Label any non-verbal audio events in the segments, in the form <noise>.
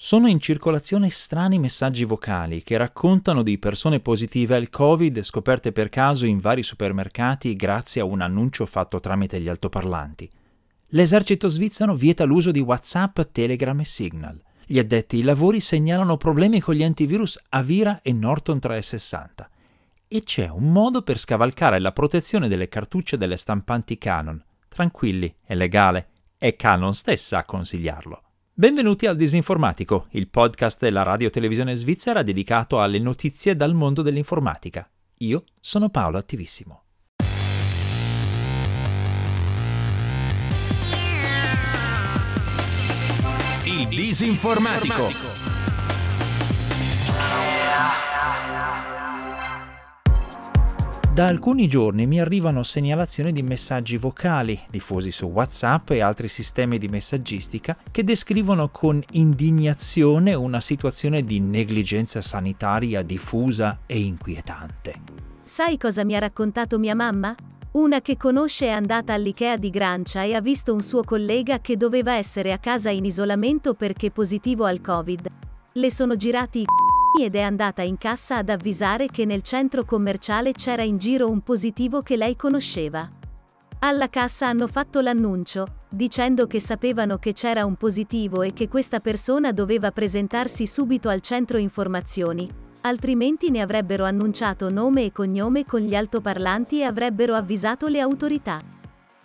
Sono in circolazione strani messaggi vocali che raccontano di persone positive al Covid scoperte per caso in vari supermercati grazie a un annuncio fatto tramite gli altoparlanti. L'esercito svizzero vieta l'uso di WhatsApp, Telegram e Signal. Gli addetti ai lavori segnalano problemi con gli antivirus Avira e Norton 360. E c'è un modo per scavalcare la protezione delle cartucce delle stampanti Canon. Tranquilli, è legale, è Canon stessa a consigliarlo. Benvenuti al Disinformatico, il podcast della radio televisione svizzera dedicato alle notizie dal mondo dell'informatica. Io sono Paolo Attivissimo. Il Disinformatico. Da alcuni giorni mi arrivano segnalazioni di messaggi vocali diffusi su WhatsApp e altri sistemi di messaggistica che descrivono con indignazione una situazione di negligenza sanitaria diffusa e inquietante. Sai cosa mi ha raccontato mia mamma? Una che conosce è andata all'IKEA di Grancia e ha visto un suo collega che doveva essere a casa in isolamento perché positivo al Covid. Le sono girati i ed è andata in cassa ad avvisare che nel centro commerciale c'era in giro un positivo che lei conosceva. Alla cassa hanno fatto l'annuncio, dicendo che sapevano che c'era un positivo e che questa persona doveva presentarsi subito al centro informazioni, altrimenti ne avrebbero annunciato nome e cognome con gli altoparlanti e avrebbero avvisato le autorità.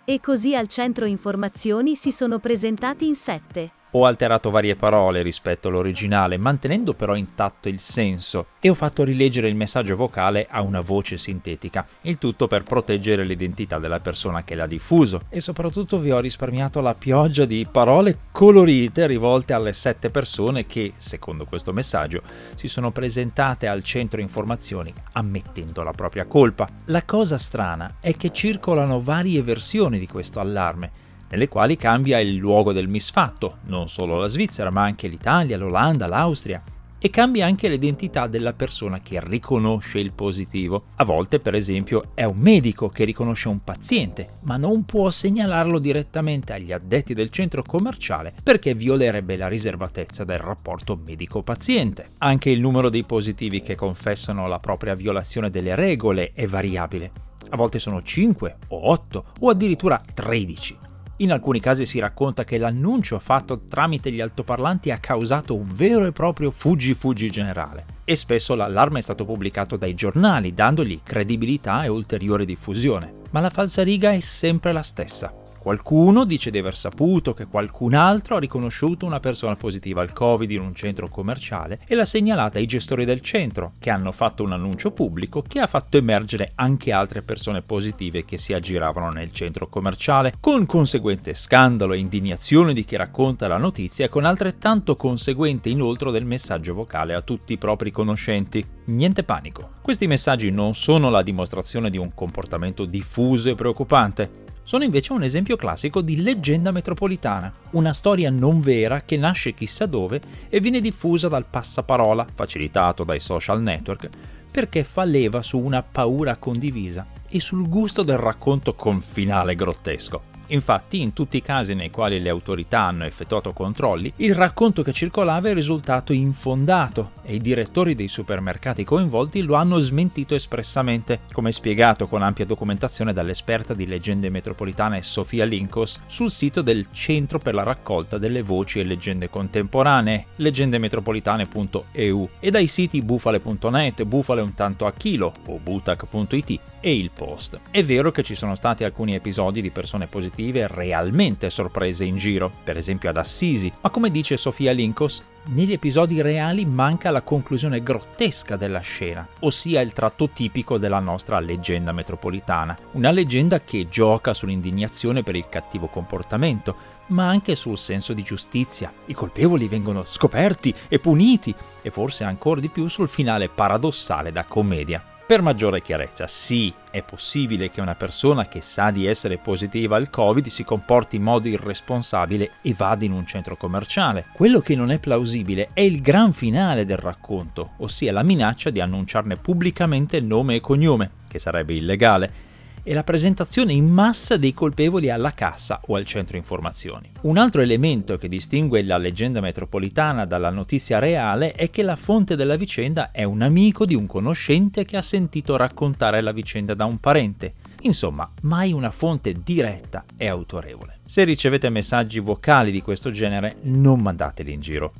E così al centro informazioni si sono presentati in sette. Ho alterato varie parole rispetto all'originale, mantenendo però intatto il senso, e ho fatto rileggere il messaggio vocale a una voce sintetica, il tutto per proteggere l'identità della persona che l'ha diffuso, e soprattutto vi ho risparmiato la pioggia di parole colorite rivolte alle sette persone che, secondo questo messaggio, si sono presentate al centro informazioni ammettendo la propria colpa. La cosa strana è che circolano varie versioni di questo allarme, nelle quali cambia il luogo del misfatto, non solo la Svizzera, ma anche l'Italia, l'Olanda, l'Austria. E cambia anche l'identità della persona che riconosce il positivo. A volte, per esempio, è un medico che riconosce un paziente, ma non può segnalarlo direttamente agli addetti del centro commerciale perché violerebbe la riservatezza del rapporto medico-paziente. Anche il numero dei positivi che confessano la propria violazione delle regole è variabile. A volte sono 5 o 8 o addirittura 13. In alcuni casi si racconta che l'annuncio fatto tramite gli altoparlanti ha causato un vero e proprio fuggi-fuggi generale e spesso l'allarme è stato pubblicato dai giornali dandogli credibilità e ulteriore diffusione. Ma la falsariga è sempre la stessa. Qualcuno dice di aver saputo che qualcun altro ha riconosciuto una persona positiva al Covid in un centro commerciale e l'ha segnalata ai gestori del centro, che hanno fatto un annuncio pubblico che ha fatto emergere anche altre persone positive che si aggiravano nel centro commerciale, con conseguente scandalo e indignazione di chi racconta la notizia e con altrettanto conseguente inoltre del messaggio vocale a tutti i propri conoscenti. Niente panico. Questi messaggi non sono la dimostrazione di un comportamento diffuso e preoccupante, sono invece un esempio classico di leggenda metropolitana, una storia non vera che nasce chissà dove e viene diffusa dal passaparola, facilitato dai social network, perché fa leva su una paura condivisa e sul gusto del racconto con finale grottesco. Infatti, in tutti i casi nei quali le autorità hanno effettuato controlli, il racconto che circolava è risultato infondato e i direttori dei supermercati coinvolti lo hanno smentito espressamente, come spiegato con ampia documentazione dall'esperta di leggende metropolitane Sofia Linkos sul sito del Centro per la raccolta delle voci e leggende contemporanee, leggendemetropolitane.eu, e dai siti bufale.net, bufale un tanto a chilo o butac.it e il post. È vero che ci sono stati alcuni episodi di persone positive realmente sorprese in giro, per esempio ad Assisi, ma come dice Sofia Linkos, negli episodi reali manca la conclusione grottesca della scena, ossia il tratto tipico della nostra leggenda metropolitana, una leggenda che gioca sull'indignazione per il cattivo comportamento, ma anche sul senso di giustizia. I colpevoli vengono scoperti e puniti, e forse ancora di più sul finale paradossale da commedia. Per maggiore chiarezza, sì, è possibile che una persona che sa di essere positiva al Covid si comporti in modo irresponsabile e vada in un centro commerciale. Quello che non è plausibile è il gran finale del racconto, ossia la minaccia di annunciarne pubblicamente nome e cognome, che sarebbe illegale, e la presentazione in massa dei colpevoli alla cassa o al centro informazioni. Un altro elemento che distingue la leggenda metropolitana dalla notizia reale è che la fonte della vicenda è un amico di un conoscente che ha sentito raccontare la vicenda da un parente. Insomma, mai una fonte diretta e autorevole. Se ricevete messaggi vocali di questo genere, non mandateli in giro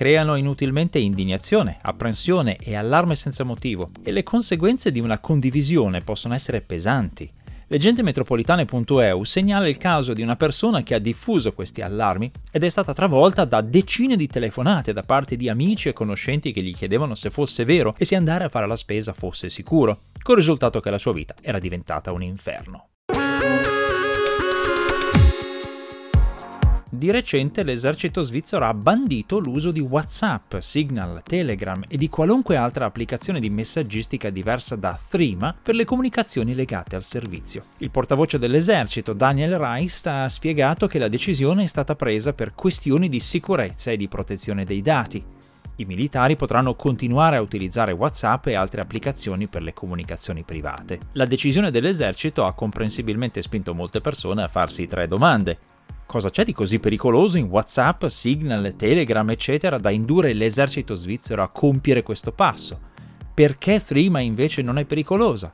creano inutilmente indignazione, apprensione e allarme senza motivo, e le conseguenze di una condivisione possono essere pesanti. Leggendemetropolitane.eu segnala il caso di una persona che ha diffuso questi allarmi ed è stata travolta da decine di telefonate da parte di amici e conoscenti che gli chiedevano se fosse vero e se andare a fare la spesa fosse sicuro, col risultato che la sua vita era diventata un inferno. Di recente l'esercito svizzero ha bandito l'uso di WhatsApp, Signal, Telegram e di qualunque altra applicazione di messaggistica diversa da Threema per le comunicazioni legate al servizio. Il portavoce dell'esercito, Daniel Reist, ha spiegato che la decisione è stata presa per questioni di sicurezza e di protezione dei dati. I militari potranno continuare a utilizzare WhatsApp e altre applicazioni per le comunicazioni private. La decisione dell'esercito ha comprensibilmente spinto molte persone a farsi tre domande. Cosa c'è di così pericoloso in WhatsApp, Signal, Telegram, eccetera, da indurre l'esercito svizzero a compiere questo passo? Perché Threema invece non è pericolosa?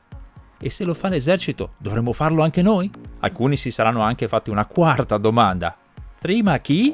E se lo fa l'esercito, dovremmo farlo anche noi? Alcuni si saranno anche fatti una quarta domanda. Threema chi?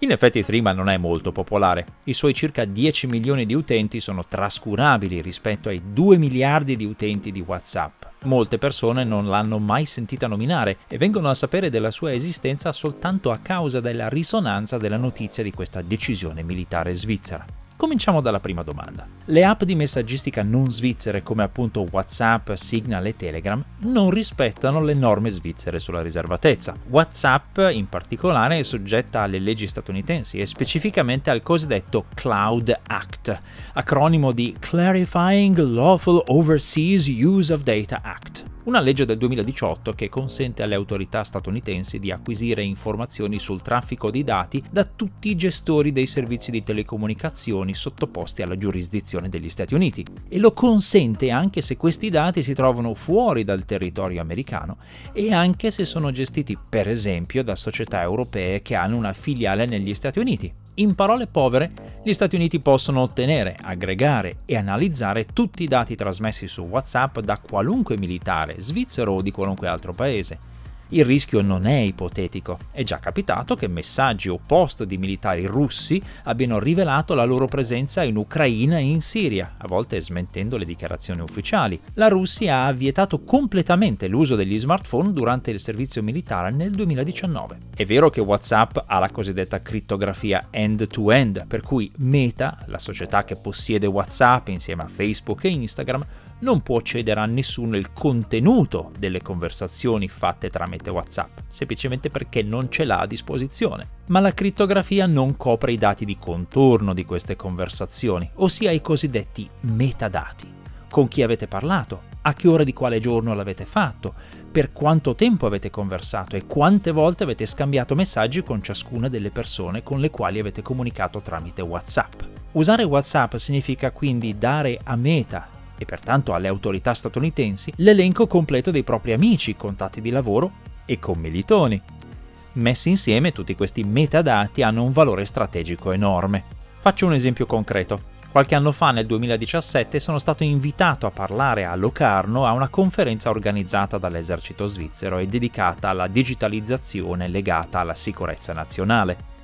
In effetti Threema non è molto popolare, i suoi circa 10 milioni di utenti sono trascurabili rispetto ai 2 miliardi di utenti di WhatsApp. Molte persone non l'hanno mai sentita nominare e vengono a sapere della sua esistenza soltanto a causa della risonanza della notizia di questa decisione militare svizzera. Cominciamo dalla prima domanda. Le app di messaggistica non svizzere come appunto WhatsApp, Signal e Telegram non rispettano le norme svizzere sulla riservatezza. WhatsApp in particolare è soggetta alle leggi statunitensi e specificamente al cosiddetto Cloud Act, acronimo di Clarifying Lawful Overseas Use of Data Act una legge del 2018 che consente alle autorità statunitensi di acquisire informazioni sul traffico di dati da tutti i gestori dei servizi di telecomunicazioni sottoposti alla giurisdizione degli Stati Uniti e lo consente anche se questi dati si trovano fuori dal territorio americano e anche se sono gestiti per esempio da società europee che hanno una filiale negli Stati Uniti. In parole povere, gli Stati Uniti possono ottenere, aggregare e analizzare tutti i dati trasmessi su WhatsApp da qualunque militare, svizzero o di qualunque altro paese. Il rischio non è ipotetico, è già capitato che messaggi o post di militari russi abbiano rivelato la loro presenza in Ucraina e in Siria, a volte smentendo le dichiarazioni ufficiali. La Russia ha vietato completamente l'uso degli smartphone durante il servizio militare nel 2019. È vero che WhatsApp ha la cosiddetta crittografia end-to-end, per cui Meta, la società che possiede WhatsApp insieme a Facebook e Instagram, non può cedere a nessuno il contenuto delle conversazioni fatte tramite WhatsApp, semplicemente perché non ce l'ha a disposizione. Ma la crittografia non copre i dati di contorno di queste conversazioni, ossia i cosiddetti metadati. Con chi avete parlato, a che ora di quale giorno l'avete fatto, per quanto tempo avete conversato e quante volte avete scambiato messaggi con ciascuna delle persone con le quali avete comunicato tramite WhatsApp. Usare WhatsApp significa quindi dare a Meta e pertanto alle autorità statunitensi l'elenco completo dei propri amici, contatti di lavoro e commilitoni. Messi insieme tutti questi metadati hanno un valore strategico enorme. Faccio un esempio concreto. Qualche anno fa, nel 2017, sono stato invitato a parlare a Locarno a una conferenza organizzata dall'esercito svizzero e dedicata alla digitalizzazione legata alla sicurezza nazionale.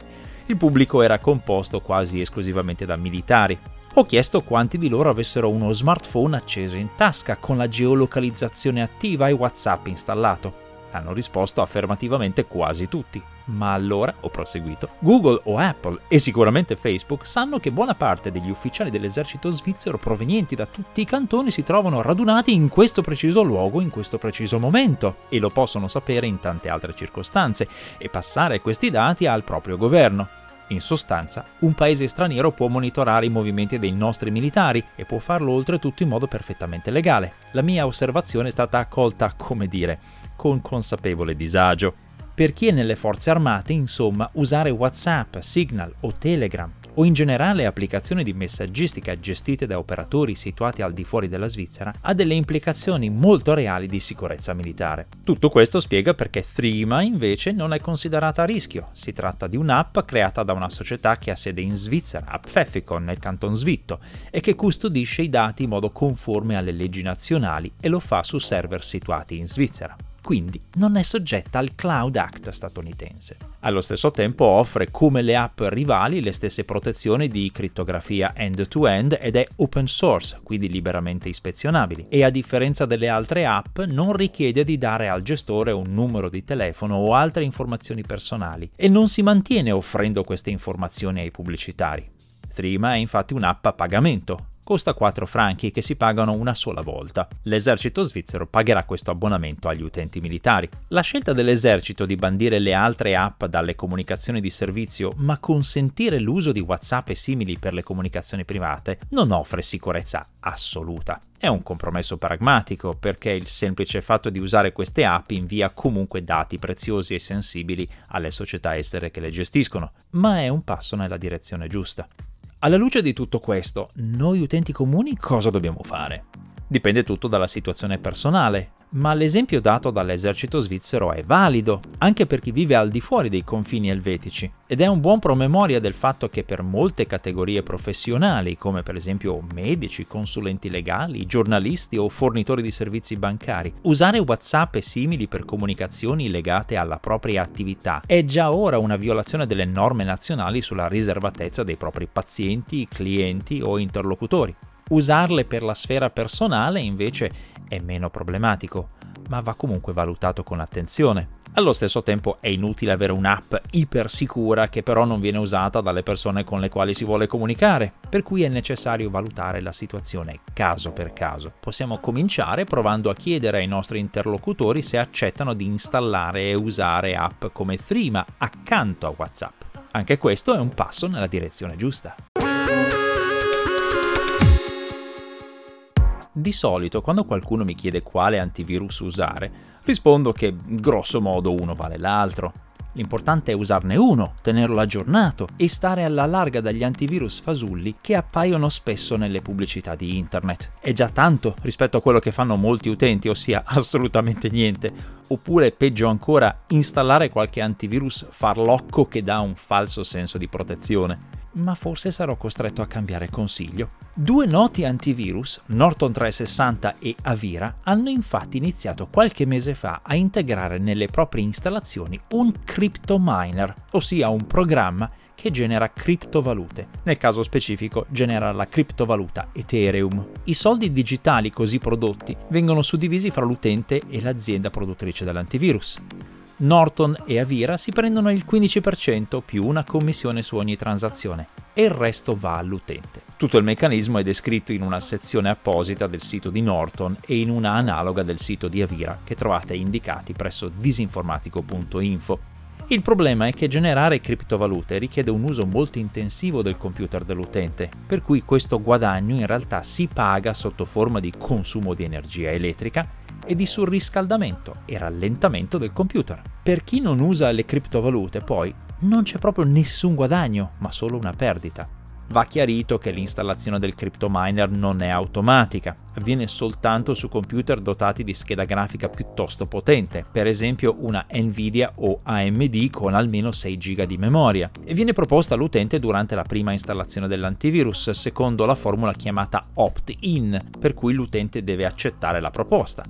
Il pubblico era composto quasi esclusivamente da militari, ho chiesto quanti di loro avessero uno smartphone acceso in tasca con la geolocalizzazione attiva e WhatsApp installato. Hanno risposto affermativamente quasi tutti. Ma allora, ho proseguito, Google o Apple e sicuramente Facebook sanno che buona parte degli ufficiali dell'esercito svizzero provenienti da tutti i cantoni si trovano radunati in questo preciso luogo, in questo preciso momento, e lo possono sapere in tante altre circostanze, e passare questi dati al proprio governo. In sostanza, un paese straniero può monitorare i movimenti dei nostri militari e può farlo oltretutto in modo perfettamente legale. La mia osservazione è stata accolta, come dire, con consapevole disagio. Per chi è nelle forze armate, insomma, usare WhatsApp, Signal o Telegram o in generale applicazioni di messaggistica gestite da operatori situati al di fuori della Svizzera ha delle implicazioni molto reali di sicurezza militare. Tutto questo spiega perché Threema invece non è considerata a rischio. Si tratta di un'app creata da una società che ha sede in Svizzera, a Pfeffikon nel canton svitto, e che custodisce i dati in modo conforme alle leggi nazionali e lo fa su server situati in Svizzera quindi non è soggetta al Cloud Act statunitense. Allo stesso tempo offre come le app rivali le stesse protezioni di crittografia end-to-end ed è open source, quindi liberamente ispezionabili, e a differenza delle altre app non richiede di dare al gestore un numero di telefono o altre informazioni personali e non si mantiene offrendo queste informazioni ai pubblicitari. Threema è infatti un'app a pagamento, costa 4 franchi che si pagano una sola volta. L'esercito svizzero pagherà questo abbonamento agli utenti militari. La scelta dell'esercito di bandire le altre app dalle comunicazioni di servizio ma consentire l'uso di WhatsApp e simili per le comunicazioni private non offre sicurezza assoluta. È un compromesso pragmatico perché il semplice fatto di usare queste app invia comunque dati preziosi e sensibili alle società estere che le gestiscono, ma è un passo nella direzione giusta. Alla luce di tutto questo, noi utenti comuni cosa dobbiamo fare? Dipende tutto dalla situazione personale, ma l'esempio dato dall'esercito svizzero è valido, anche per chi vive al di fuori dei confini elvetici, ed è un buon promemoria del fatto che per molte categorie professionali, come per esempio medici, consulenti legali, giornalisti o fornitori di servizi bancari, usare WhatsApp e simili per comunicazioni legate alla propria attività è già ora una violazione delle norme nazionali sulla riservatezza dei propri pazienti, clienti o interlocutori. Usarle per la sfera personale invece è meno problematico, ma va comunque valutato con attenzione. Allo stesso tempo è inutile avere un'app ipersicura che però non viene usata dalle persone con le quali si vuole comunicare, per cui è necessario valutare la situazione caso per caso. Possiamo cominciare provando a chiedere ai nostri interlocutori se accettano di installare e usare app come Threema accanto a WhatsApp. Anche questo è un passo nella direzione giusta. Di solito quando qualcuno mi chiede quale antivirus usare, rispondo che grosso modo uno vale l'altro. L'importante è usarne uno, tenerlo aggiornato e stare alla larga dagli antivirus fasulli che appaiono spesso nelle pubblicità di internet. È già tanto rispetto a quello che fanno molti utenti, ossia <laughs> assolutamente niente. Oppure peggio ancora, installare qualche antivirus farlocco che dà un falso senso di protezione ma forse sarò costretto a cambiare consiglio. Due noti antivirus, Norton 360 e Avira, hanno infatti iniziato qualche mese fa a integrare nelle proprie installazioni un cryptominer, ossia un programma che genera criptovalute. Nel caso specifico genera la criptovaluta Ethereum. I soldi digitali così prodotti vengono suddivisi fra l'utente e l'azienda produttrice dell'antivirus. Norton e Avira si prendono il 15% più una commissione su ogni transazione e il resto va all'utente. Tutto il meccanismo è descritto in una sezione apposita del sito di Norton e in una analoga del sito di Avira che trovate indicati presso disinformatico.info. Il problema è che generare criptovalute richiede un uso molto intensivo del computer dell'utente, per cui questo guadagno in realtà si paga sotto forma di consumo di energia elettrica e di surriscaldamento e rallentamento del computer. Per chi non usa le criptovalute, poi, non c'è proprio nessun guadagno, ma solo una perdita. Va chiarito che l'installazione del cryptominer non è automatica, avviene soltanto su computer dotati di scheda grafica piuttosto potente, per esempio una Nvidia o AMD con almeno 6 GB di memoria, e viene proposta all'utente durante la prima installazione dell'antivirus, secondo la formula chiamata opt-in, per cui l'utente deve accettare la proposta.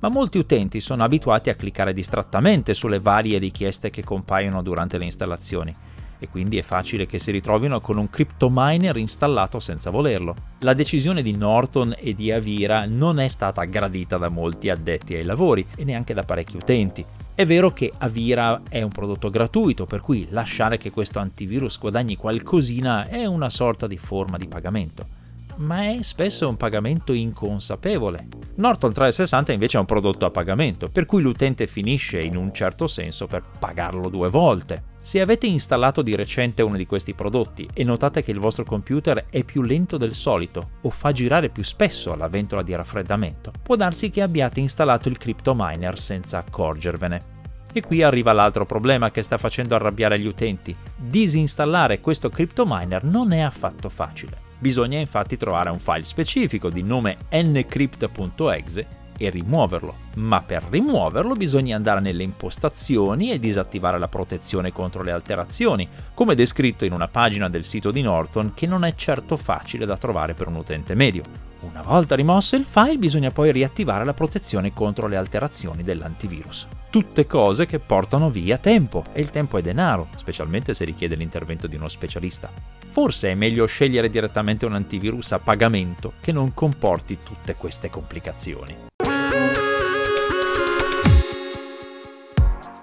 Ma molti utenti sono abituati a cliccare distrattamente sulle varie richieste che compaiono durante le installazioni e quindi è facile che si ritrovino con un cryptominer installato senza volerlo. La decisione di Norton e di Avira non è stata gradita da molti addetti ai lavori e neanche da parecchi utenti. È vero che Avira è un prodotto gratuito, per cui lasciare che questo antivirus guadagni qualcosina è una sorta di forma di pagamento ma è spesso un pagamento inconsapevole. Norton 360 invece è un prodotto a pagamento, per cui l'utente finisce in un certo senso per pagarlo due volte. Se avete installato di recente uno di questi prodotti e notate che il vostro computer è più lento del solito o fa girare più spesso la ventola di raffreddamento, può darsi che abbiate installato il CryptoMiner senza accorgervene. E qui arriva l'altro problema che sta facendo arrabbiare gli utenti. Disinstallare questo cryptominer non è affatto facile. Bisogna infatti trovare un file specifico di nome encrypt.exe e rimuoverlo, ma per rimuoverlo bisogna andare nelle impostazioni e disattivare la protezione contro le alterazioni, come descritto in una pagina del sito di Norton che non è certo facile da trovare per un utente medio. Una volta rimosso il file bisogna poi riattivare la protezione contro le alterazioni dell'antivirus. Tutte cose che portano via tempo e il tempo è denaro, specialmente se richiede l'intervento di uno specialista. Forse è meglio scegliere direttamente un antivirus a pagamento che non comporti tutte queste complicazioni.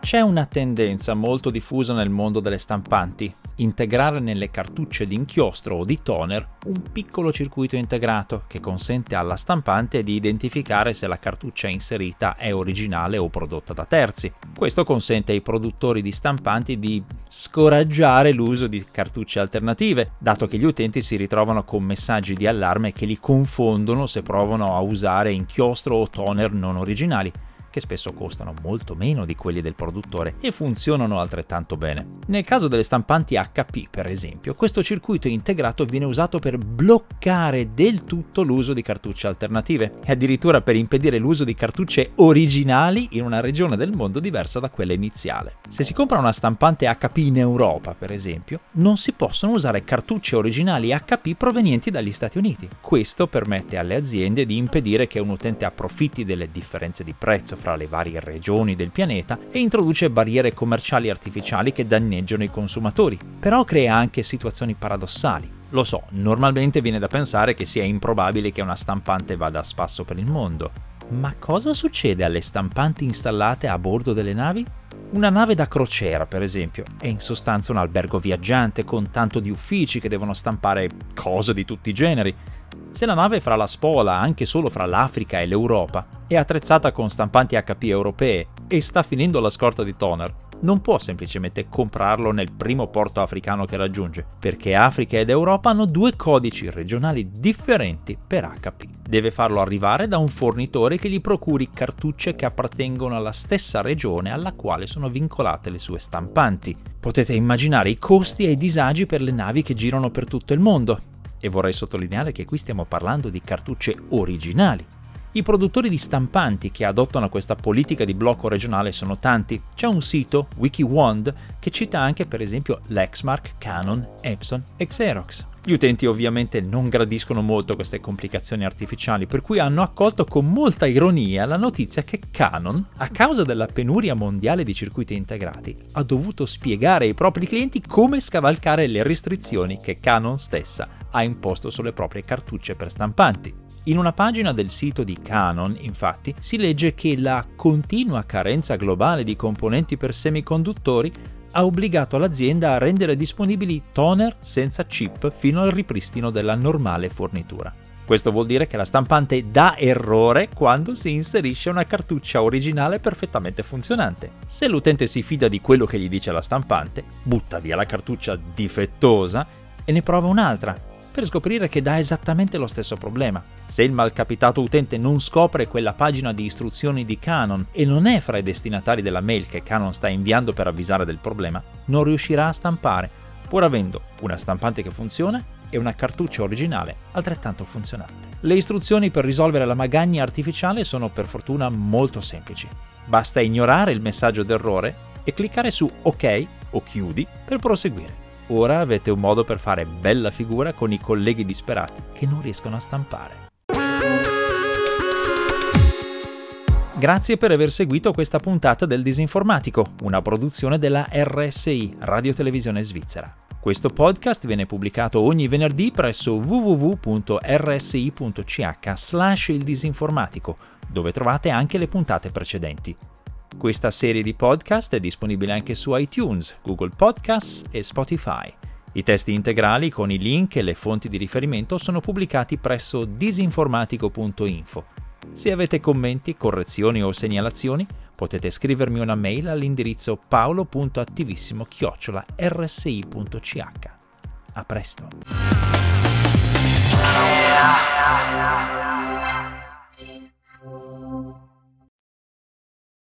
C'è una tendenza molto diffusa nel mondo delle stampanti, integrare nelle cartucce di inchiostro o di toner un piccolo circuito integrato che consente alla stampante di identificare se la cartuccia inserita è originale o prodotta da terzi. Questo consente ai produttori di stampanti di scoraggiare l'uso di cartucce alternative, dato che gli utenti si ritrovano con messaggi di allarme che li confondono se provano a usare inchiostro o toner non originali che spesso costano molto meno di quelli del produttore e funzionano altrettanto bene. Nel caso delle stampanti HP, per esempio, questo circuito integrato viene usato per bloccare del tutto l'uso di cartucce alternative e addirittura per impedire l'uso di cartucce originali in una regione del mondo diversa da quella iniziale. Se si compra una stampante HP in Europa, per esempio, non si possono usare cartucce originali HP provenienti dagli Stati Uniti. Questo permette alle aziende di impedire che un utente approfitti delle differenze di prezzo fra le varie regioni del pianeta e introduce barriere commerciali artificiali che danneggiano i consumatori, però crea anche situazioni paradossali. Lo so, normalmente viene da pensare che sia improbabile che una stampante vada a spasso per il mondo, ma cosa succede alle stampanti installate a bordo delle navi? Una nave da crociera, per esempio, è in sostanza un albergo viaggiante con tanto di uffici che devono stampare cose di tutti i generi. Se la nave fra la spola anche solo fra l'Africa e l'Europa è attrezzata con stampanti HP europee e sta finendo la scorta di toner, non può semplicemente comprarlo nel primo porto africano che raggiunge, perché Africa ed Europa hanno due codici regionali differenti per HP. Deve farlo arrivare da un fornitore che gli procuri cartucce che appartengono alla stessa regione alla quale sono vincolate le sue stampanti. Potete immaginare i costi e i disagi per le navi che girano per tutto il mondo. E vorrei sottolineare che qui stiamo parlando di cartucce originali, i produttori di stampanti che adottano questa politica di blocco regionale sono tanti. C'è un sito, WikiWand, che cita anche per esempio Lexmark, Canon, Epson e Xerox. Gli utenti ovviamente non gradiscono molto queste complicazioni artificiali, per cui hanno accolto con molta ironia la notizia che Canon, a causa della penuria mondiale di circuiti integrati, ha dovuto spiegare ai propri clienti come scavalcare le restrizioni che Canon stessa ha imposto sulle proprie cartucce per stampanti. In una pagina del sito di Canon, infatti, si legge che la continua carenza globale di componenti per semiconduttori ha obbligato l'azienda a rendere disponibili toner senza chip fino al ripristino della normale fornitura. Questo vuol dire che la stampante dà errore quando si inserisce una cartuccia originale perfettamente funzionante. Se l'utente si fida di quello che gli dice la stampante, butta via la cartuccia difettosa e ne prova un'altra, per scoprire che dà esattamente lo stesso problema. Se il malcapitato utente non scopre quella pagina di istruzioni di Canon e non è fra i destinatari della mail che Canon sta inviando per avvisare del problema, non riuscirà a stampare, pur avendo una stampante che funziona e una cartuccia originale altrettanto funzionante. Le istruzioni per risolvere la magagna artificiale sono per fortuna molto semplici. Basta ignorare il messaggio d'errore e cliccare su OK o chiudi per proseguire. Ora avete un modo per fare bella figura con i colleghi disperati che non riescono a stampare. Grazie per aver seguito questa puntata del Disinformatico, una produzione della RSI, Radio Televisione Svizzera. Questo podcast viene pubblicato ogni venerdì presso www.rsi.ch slash il disinformatico, dove trovate anche le puntate precedenti. Questa serie di podcast è disponibile anche su iTunes, Google Podcasts e Spotify. I testi integrali con i link e le fonti di riferimento sono pubblicati presso disinformatico.info. Se avete commenti, correzioni o segnalazioni, potete scrivermi una mail all'indirizzo paolo.attivissimo-rsi.ch. A presto!